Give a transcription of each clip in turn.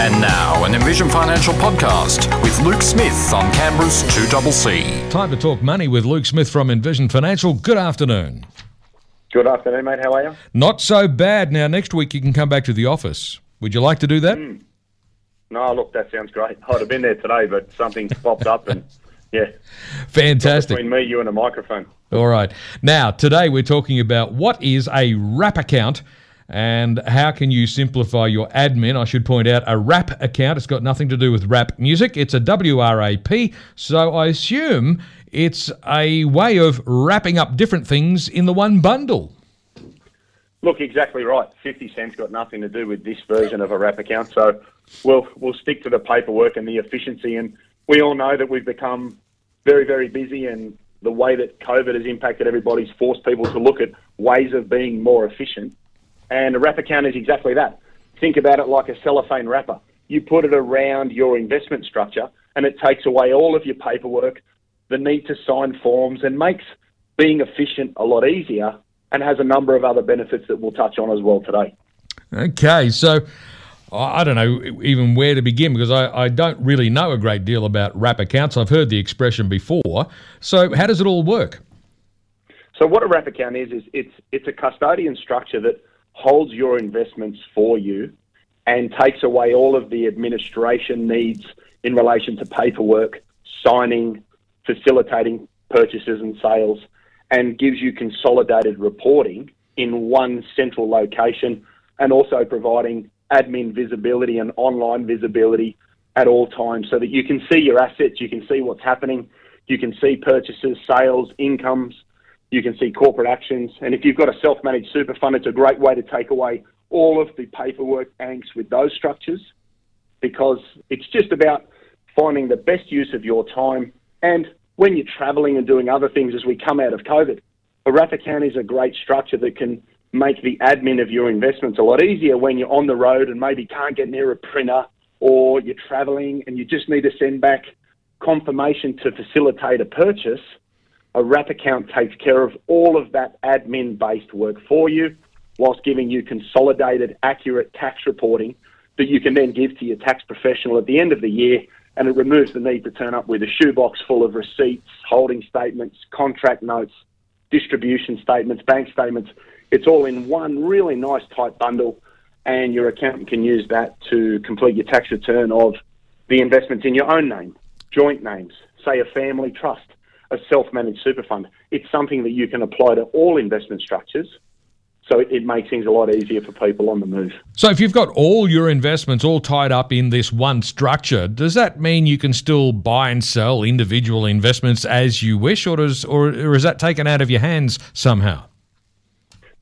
And now, an Envision Financial podcast with Luke Smith on Canberra's 2CC. Time to talk money with Luke Smith from Envision Financial. Good afternoon. Good afternoon, mate. How are you? Not so bad. Now, next week you can come back to the office. Would you like to do that? Hmm. No, look, that sounds great. I'd have been there today, but something popped up and, yeah, Fantastic. between me, you, and a microphone. All right. Now, today we're talking about what is a wrap account and how can you simplify your admin. I should point out a wrap account. It's got nothing to do with rap music. It's a WRAP. So I assume it's a way of wrapping up different things in the one bundle. Look, exactly right. 50 Cent's got nothing to do with this version of a wrap account. So we'll, we'll stick to the paperwork and the efficiency. And we all know that we've become very, very busy and the way that COVID has impacted everybody's forced people to look at ways of being more efficient. And a wrap account is exactly that. Think about it like a cellophane wrapper. You put it around your investment structure and it takes away all of your paperwork, the need to sign forms, and makes being efficient a lot easier and has a number of other benefits that we'll touch on as well today. Okay, so I don't know even where to begin because I, I don't really know a great deal about wrap accounts. I've heard the expression before. So, how does it all work? So what a wrap account is is it's it's a custodian structure that holds your investments for you and takes away all of the administration needs in relation to paperwork, signing, facilitating purchases and sales, and gives you consolidated reporting in one central location and also providing admin visibility and online visibility at all times so that you can see your assets, you can see what's happening, you can see purchases, sales, incomes, you can see corporate actions. And if you've got a self managed super fund, it's a great way to take away all of the paperwork angst with those structures because it's just about finding the best use of your time. And when you're traveling and doing other things as we come out of COVID, a wrap account is a great structure that can make the admin of your investments a lot easier when you're on the road and maybe can't get near a printer or you're traveling and you just need to send back confirmation to facilitate a purchase. A wrap account takes care of all of that admin based work for you whilst giving you consolidated, accurate tax reporting that you can then give to your tax professional at the end of the year. And it removes the need to turn up with a shoebox full of receipts, holding statements, contract notes, distribution statements, bank statements. It's all in one really nice tight bundle, and your accountant can use that to complete your tax return of the investments in your own name, joint names, say a family trust, a self managed super fund. It's something that you can apply to all investment structures. So it, it makes things a lot easier for people on the move. So, if you've got all your investments all tied up in this one structure, does that mean you can still buy and sell individual investments as you wish, or, does, or, or is that taken out of your hands somehow?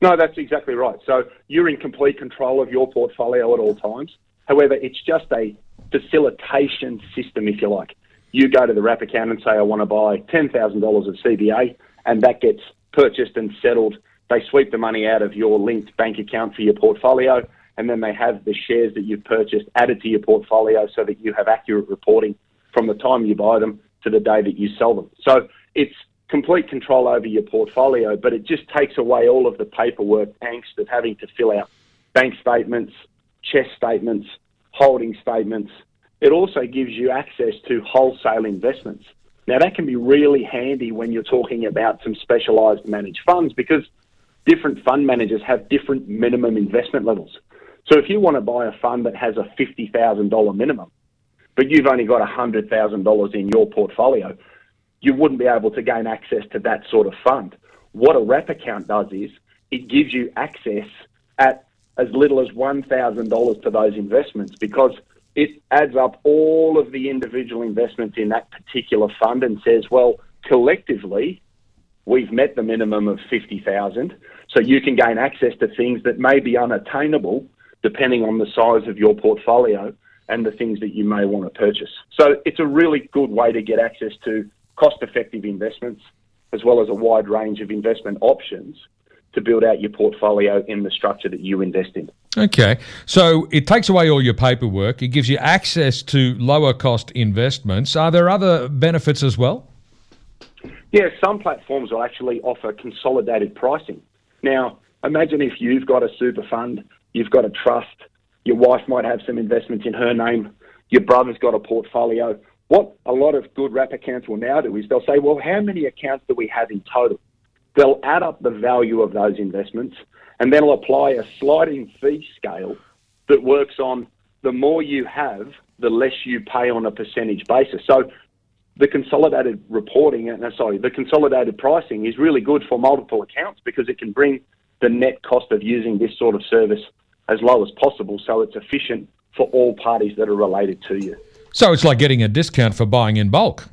No, that's exactly right. So you're in complete control of your portfolio at all times. However, it's just a facilitation system, if you like. You go to the wrap account and say, I want to buy $10,000 of CBA, and that gets purchased and settled. They sweep the money out of your linked bank account for your portfolio, and then they have the shares that you've purchased added to your portfolio so that you have accurate reporting from the time you buy them to the day that you sell them. So it's complete control over your portfolio, but it just takes away all of the paperwork angst of having to fill out bank statements, CHESS statements, holding statements. It also gives you access to wholesale investments. Now, that can be really handy when you're talking about some specialized managed funds because different fund managers have different minimum investment levels. So, if you want to buy a fund that has a $50,000 minimum, but you've only got $100,000 in your portfolio, you wouldn't be able to gain access to that sort of fund. What a wrap account does is it gives you access at as little as $1,000 to those investments because it adds up all of the individual investments in that particular fund and says, well, collectively, we've met the minimum of 50,000. So you can gain access to things that may be unattainable depending on the size of your portfolio and the things that you may want to purchase. So it's a really good way to get access to cost effective investments as well as a wide range of investment options to build out your portfolio in the structure that you invest in. Okay. So it takes away all your paperwork, it gives you access to lower cost investments. Are there other benefits as well? Yeah, some platforms will actually offer consolidated pricing. Now, imagine if you've got a super fund, you've got a trust, Your wife might have some investments in her name. Your brother's got a portfolio. What a lot of good wrap accounts will now do is they'll say, well, how many accounts do we have in total? They'll add up the value of those investments and then they'll apply a sliding fee scale that works on the more you have, the less you pay on a percentage basis. So the consolidated reporting, uh, sorry, the consolidated pricing is really good for multiple accounts because it can bring the net cost of using this sort of service as low as possible so it's efficient for all parties that are related to you. So it's like getting a discount for buying in bulk.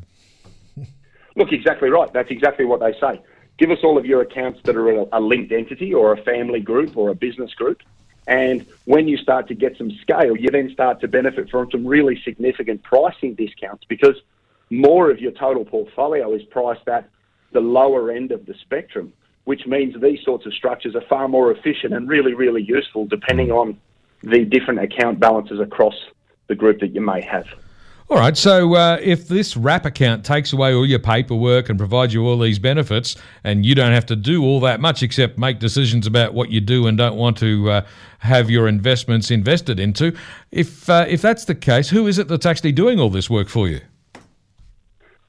Look, exactly right. That's exactly what they say. Give us all of your accounts that are a, a linked entity or a family group or a business group. And when you start to get some scale, you then start to benefit from some really significant pricing discounts because more of your total portfolio is priced at the lower end of the spectrum, which means these sorts of structures are far more efficient and really, really useful depending on the different account balances across the group that you may have. All right. So uh, if this wrap account takes away all your paperwork and provides you all these benefits, and you don't have to do all that much except make decisions about what you do and don't want to uh, have your investments invested into, if uh, if that's the case, who is it that's actually doing all this work for you?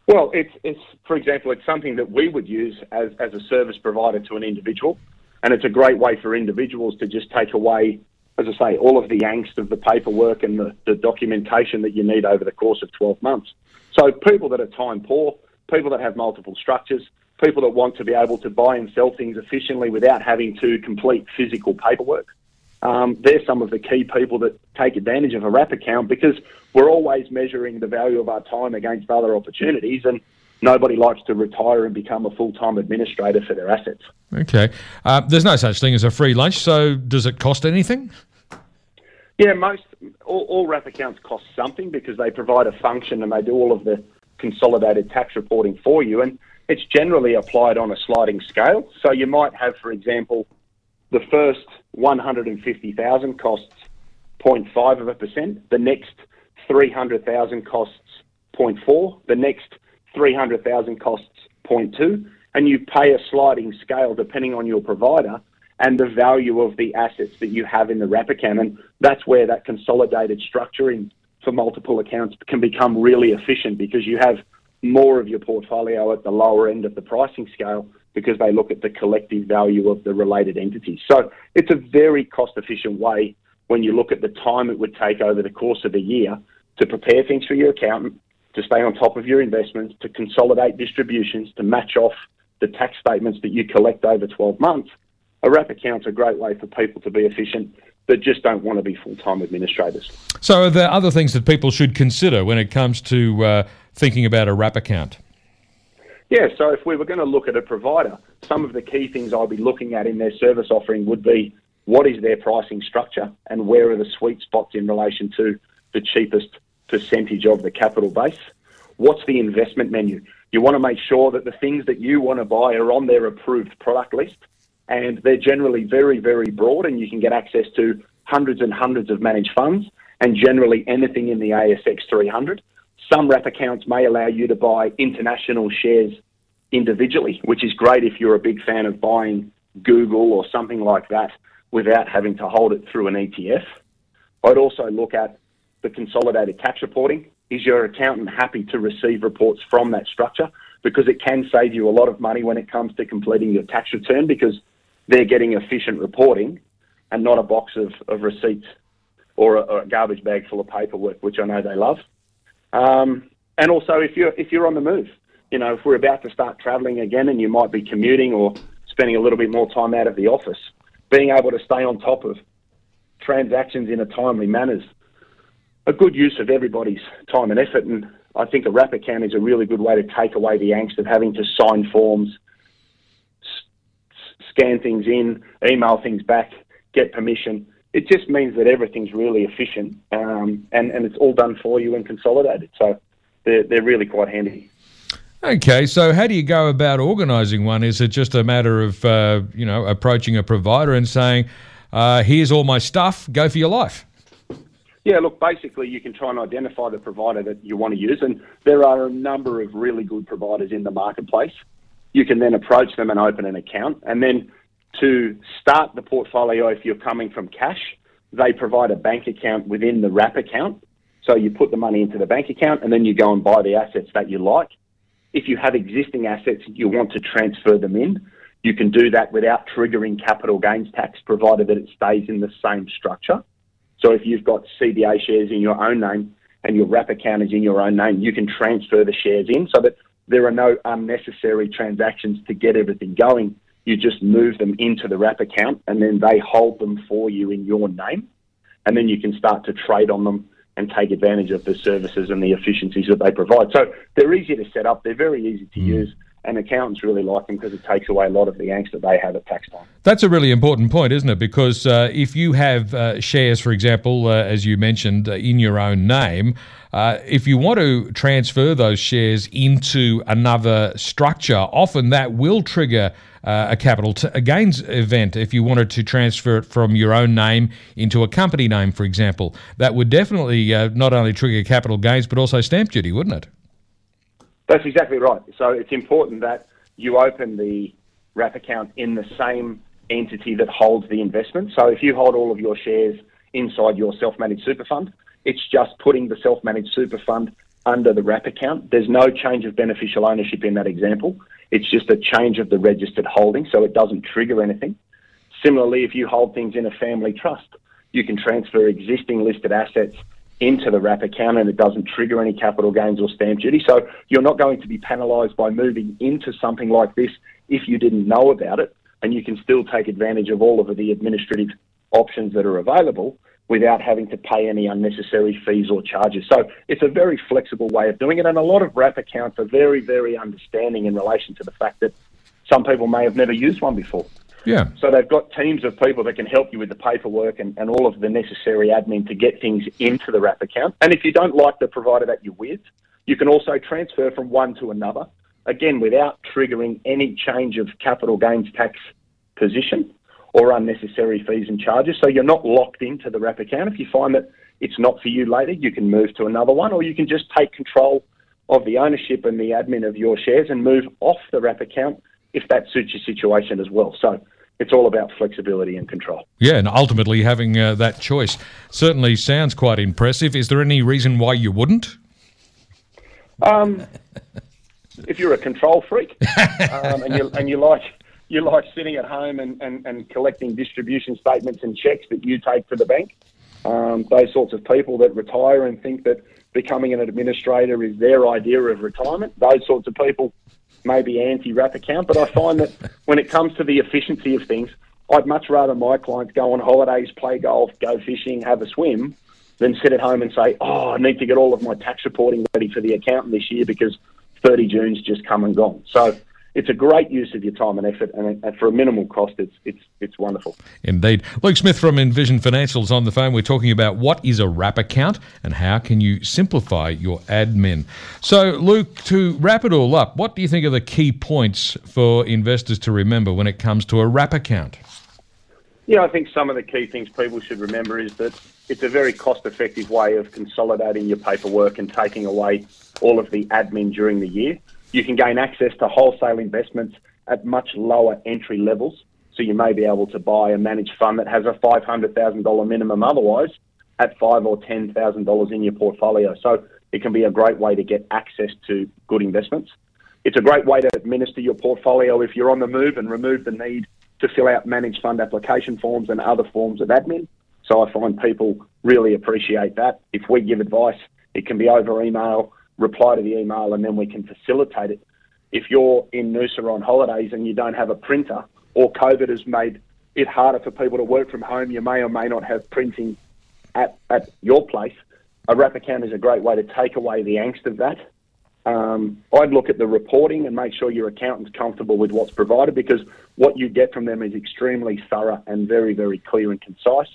Well, it's it's for example, it's something that we would use as as a service provider to an individual, and it's a great way for individuals to just take away as I say, all of the angst of the paperwork and the, the documentation that you need over the course of 12 months. So people that are time poor, people that have multiple structures, people that want to be able to buy and sell things efficiently without having to complete physical paperwork. Um, they're some of the key people that take advantage of a wrap account because we're always measuring the value of our time against other opportunities and nobody likes to retire and become a full-time administrator for their assets. Okay. Uh, there's no such thing as a free lunch, so does it cost anything? Yeah, most all, all wrap accounts cost something because they provide a function and they do all of the consolidated tax reporting for you, and it's generally applied on a sliding scale. So you might have, for example, the first 150,000 costs 0.5 of a percent, the next 300,000 costs 0.4, the next 300,000 costs 0.2, and you pay a sliding scale depending on your provider and the value of the assets that you have in the account. And that's where that consolidated structuring for multiple accounts can become really efficient because you have more of your portfolio at the lower end of the pricing scale because they look at the collective value of the related entities. So it's a very cost efficient way when you look at the time it would take over the course of a year to prepare things for your accountant, to stay on top of your investments, to consolidate distributions, to match off the tax statements that you collect over 12 months a wrap account's a great way for people to be efficient that just don't want to be full time administrators. So, are there other things that people should consider when it comes to uh, thinking about a wrap account? Yeah, so if we were going to look at a provider, some of the key things I'd be looking at in their service offering would be what is their pricing structure and where are the sweet spots in relation to the cheapest percentage of the capital base? What's the investment menu? You want to make sure that the things that you want to buy are on their approved product list and they're generally very, very broad, and you can get access to hundreds and hundreds of managed funds, and generally anything in the ASX 300. Some wrap accounts may allow you to buy international shares individually, which is great if you're a big fan of buying Google or something like that without having to hold it through an ETF. I'd also look at the consolidated tax reporting. Is your accountant happy to receive reports from that structure? Because it can save you a lot of money when it comes to completing your tax return because they're getting efficient reporting and not a box of, of receipts or a, or a garbage bag full of paperwork, which I know they love. Um, and also, if you're if you're on the move, you know, if we're about to start travelling again, and you might be commuting or spending a little bit more time out of the office, being able to stay on top of transactions in a timely manner is a good use of everybody's time and effort. And I think a wrap account is a really good way to take away the angst of having to sign forms, scan things in, email things back, get permission. It just means that everything's really efficient um, and, and it's all done for you and consolidated. So they're, they're really quite handy. Okay, so how do you go about organising one? Is it just a matter of uh, you know approaching a provider and saying, uh, "Here's all my stuff, go for your life"? Yeah, look, basically you can try and identify the provider that you want to use, and there are a number of really good providers in the marketplace you can then approach them and open an account. And then to start the portfolio, if you're coming from cash, they provide a bank account within the wrap account. So you put the money into the bank account and then you go and buy the assets that you like. If you have existing assets you want to transfer them in, you can do that without triggering capital gains tax, provided that it stays in the same structure. So if you've got CBA shares in your own name and your wrap account is in your own name, you can transfer the shares in so that there are no unnecessary transactions to get everything going. You just move them into the wrap account and then they hold them for you in your name. And then you can start to trade on them and take advantage of the services and the efficiencies that they provide. So they're easy to set up, they're very easy to mm. use and accountants really like them because it takes away a lot of the angst that they have at tax time. That's a really important point, isn't it? Because uh, if you have uh, shares, for example, uh, as you mentioned, uh, in your own name, uh, if you want to transfer those shares into another structure, often that will trigger uh, a capital t- a gains event if you wanted to transfer it from your own name into a company name, for example. That would definitely not only trigger capital gains but also stamp duty, wouldn't it? That's exactly right. So it's important that you open the wrap account in the same entity that holds the investment. So if you hold all of your shares inside your self-managed super fund, it's just putting the self-managed super fund under the wrap account. There's no change of beneficial ownership in that example. It's just a change of the registered holding, so it doesn't trigger anything. Similarly, if you hold things in a family trust, you can transfer existing listed assets into the wrap account and it doesn't trigger any capital gains or stamp duty. So you're not going to be penalised by moving into something like this if you didn't know about it, and you can still take advantage of all of the administrative options that are available without having to pay any unnecessary fees or charges. So it's a very flexible way of doing it, and a lot of wrap accounts are very, very understanding in relation to the fact that some people may have never used one before. Yeah. So they've got teams of people that can help you with the paperwork and, and all of the necessary admin to get things into the wrap account. And if you don't like the provider that you're with, you can also transfer from one to another, again, without triggering any change of capital gains tax position or unnecessary fees and charges. So you're not locked into the wrap account. If you find that it's not for you later, you can move to another one, or you can just take control of the ownership and the admin of your shares and move off the wrap account if that suits your situation as well. So it's all about flexibility and control. Yeah, and ultimately having uh, that choice certainly sounds quite impressive. Is there any reason why you wouldn't? Um, if you're a control freak um, and you and you like you like sitting at home and, and, and collecting distribution statements and checks that you take to the bank, um, those sorts of people that retire and think that becoming an administrator is their idea of retirement, those sorts of people maybe anti-wrap account, but I find that when it comes to the efficiency of things, I'd much rather my clients go on holidays, play golf, go fishing, have a swim, than sit at home and say, "Oh, I need to get all of my tax reporting ready for the accountant this year because 30 June's just come and gone." So it's a great use of your time and effort, and, for a minimal cost, it's it's it's wonderful. Indeed, Luke Smith from Envision Financials on the phone. We're talking about what is a wrap account and how can you simplify your admin. So, Luke, to wrap it all up, what do you think are the key points for investors to remember when it comes to a wrap account? Yeah, I think some of the key things people should remember is that it's a very cost-effective way of consolidating your paperwork and taking away all of the admin during the year. You can gain access to wholesale investments at much lower entry levels. So you may be able to buy a managed fund that has a $500,000 minimum otherwise at five or $10,000 in your portfolio. So it can be a great way to get access to good investments. It's a great way to administer your portfolio if you're on the move and remove the need to fill out managed fund application forms and other forms of admin. So I find people really appreciate that. If we give advice, it can be over email reply to the email and then we can facilitate it. If you're in Noosa on holidays and you don't have a printer, or COVID has made it harder for people to work from home, you may or may not have printing at, at your place. A wrap account is a great way to take away the angst of that. Um, I'd look at the reporting and make sure your accountant's comfortable with what's provided because what you get from them is extremely thorough and very, very clear and concise.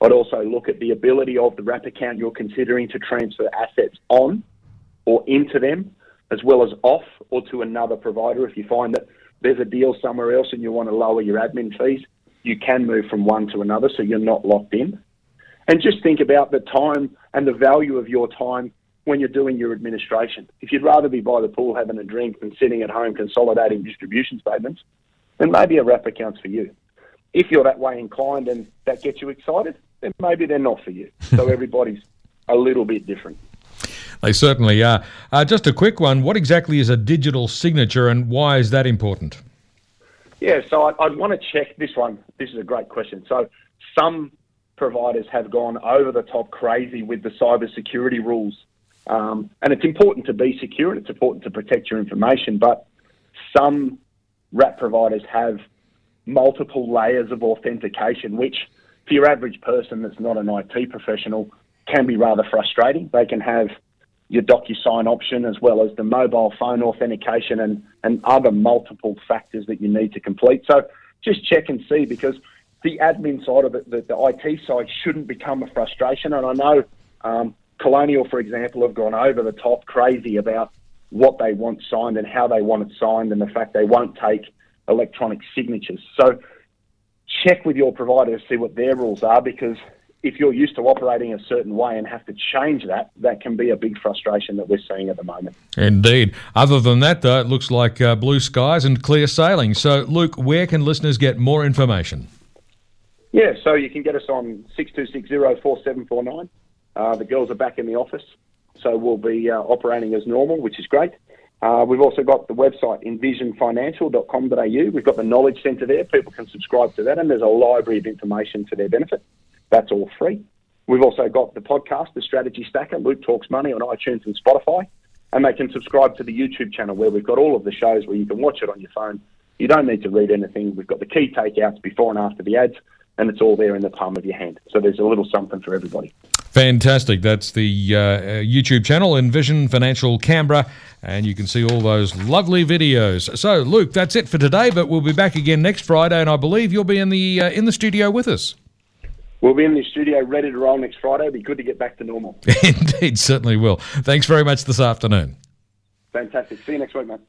I'd also look at the ability of the wrap account you're considering to transfer assets on or into them, as well as off or to another provider. If you find that there's a deal somewhere else and you want to lower your admin fees, you can move from one to another so you're not locked in. And just think about the time and the value of your time when you're doing your administration. If you'd rather be by the pool having a drink than sitting at home consolidating distribution statements, then maybe a wrap account's for you. if you're that way inclined and that gets you excited, then maybe they're not for you. So everybody's a little bit different. They certainly are. Uh, just a quick one. What exactly is a digital signature and why is that important? Yeah, so I'd, I'd want to check this one. This is a great question. So some providers have gone over the top crazy with the cybersecurity rules. Um, and it's important to be secure and it's important to protect your information, but some wrap providers have multiple layers of authentication, which for your average person that's not an IT professional can be rather frustrating. They can have your DocuSign option as well as the mobile phone authentication and, and other multiple factors that you need to complete. So just check and see because the admin side of it, the, the IT side shouldn't become a frustration. And I know um, Colonial, for example, have gone over the top crazy about what they want signed and how they want it signed and the fact they won't take electronic signatures. So check with your provider to see what their rules are because if you're used to operating a certain way and have to change that, that can be a big frustration that we're seeing at the moment. Indeed. Other than that, though, it looks like uh, blue skies and clear sailing. So, Luke, where can listeners get more information? Yeah, so you can get us on 62604749. Uh, the girls are back in the office, so we'll be uh, operating as normal, which is great. Uh, we've also got the website envisionfinancial.com.au. We've got the knowledge centre there. People can subscribe to that, and there's a library of information for their benefit. That's all free. We've also got the podcast, The Strategy Stacker, Luke Talks Money on iTunes and Spotify. And they can subscribe to the YouTube channel where we've got all of the shows where you can watch it on your phone. You don't need to read anything. We've got the key takeouts before and after the ads, and it's all there in the palm of your hand. So there's a little something for everybody. Fantastic. That's the uh, uh, YouTube channel, Envision Financial Canberra, and you can see all those lovely videos. So, Luke, that's it for today, but we'll be back again next Friday, and I believe you'll be in the uh, in the studio with us. We'll be in the studio ready to roll next Friday. It'll be good to get back to normal. Indeed, certainly will. Thanks very much this afternoon. Fantastic. See you next week, mate.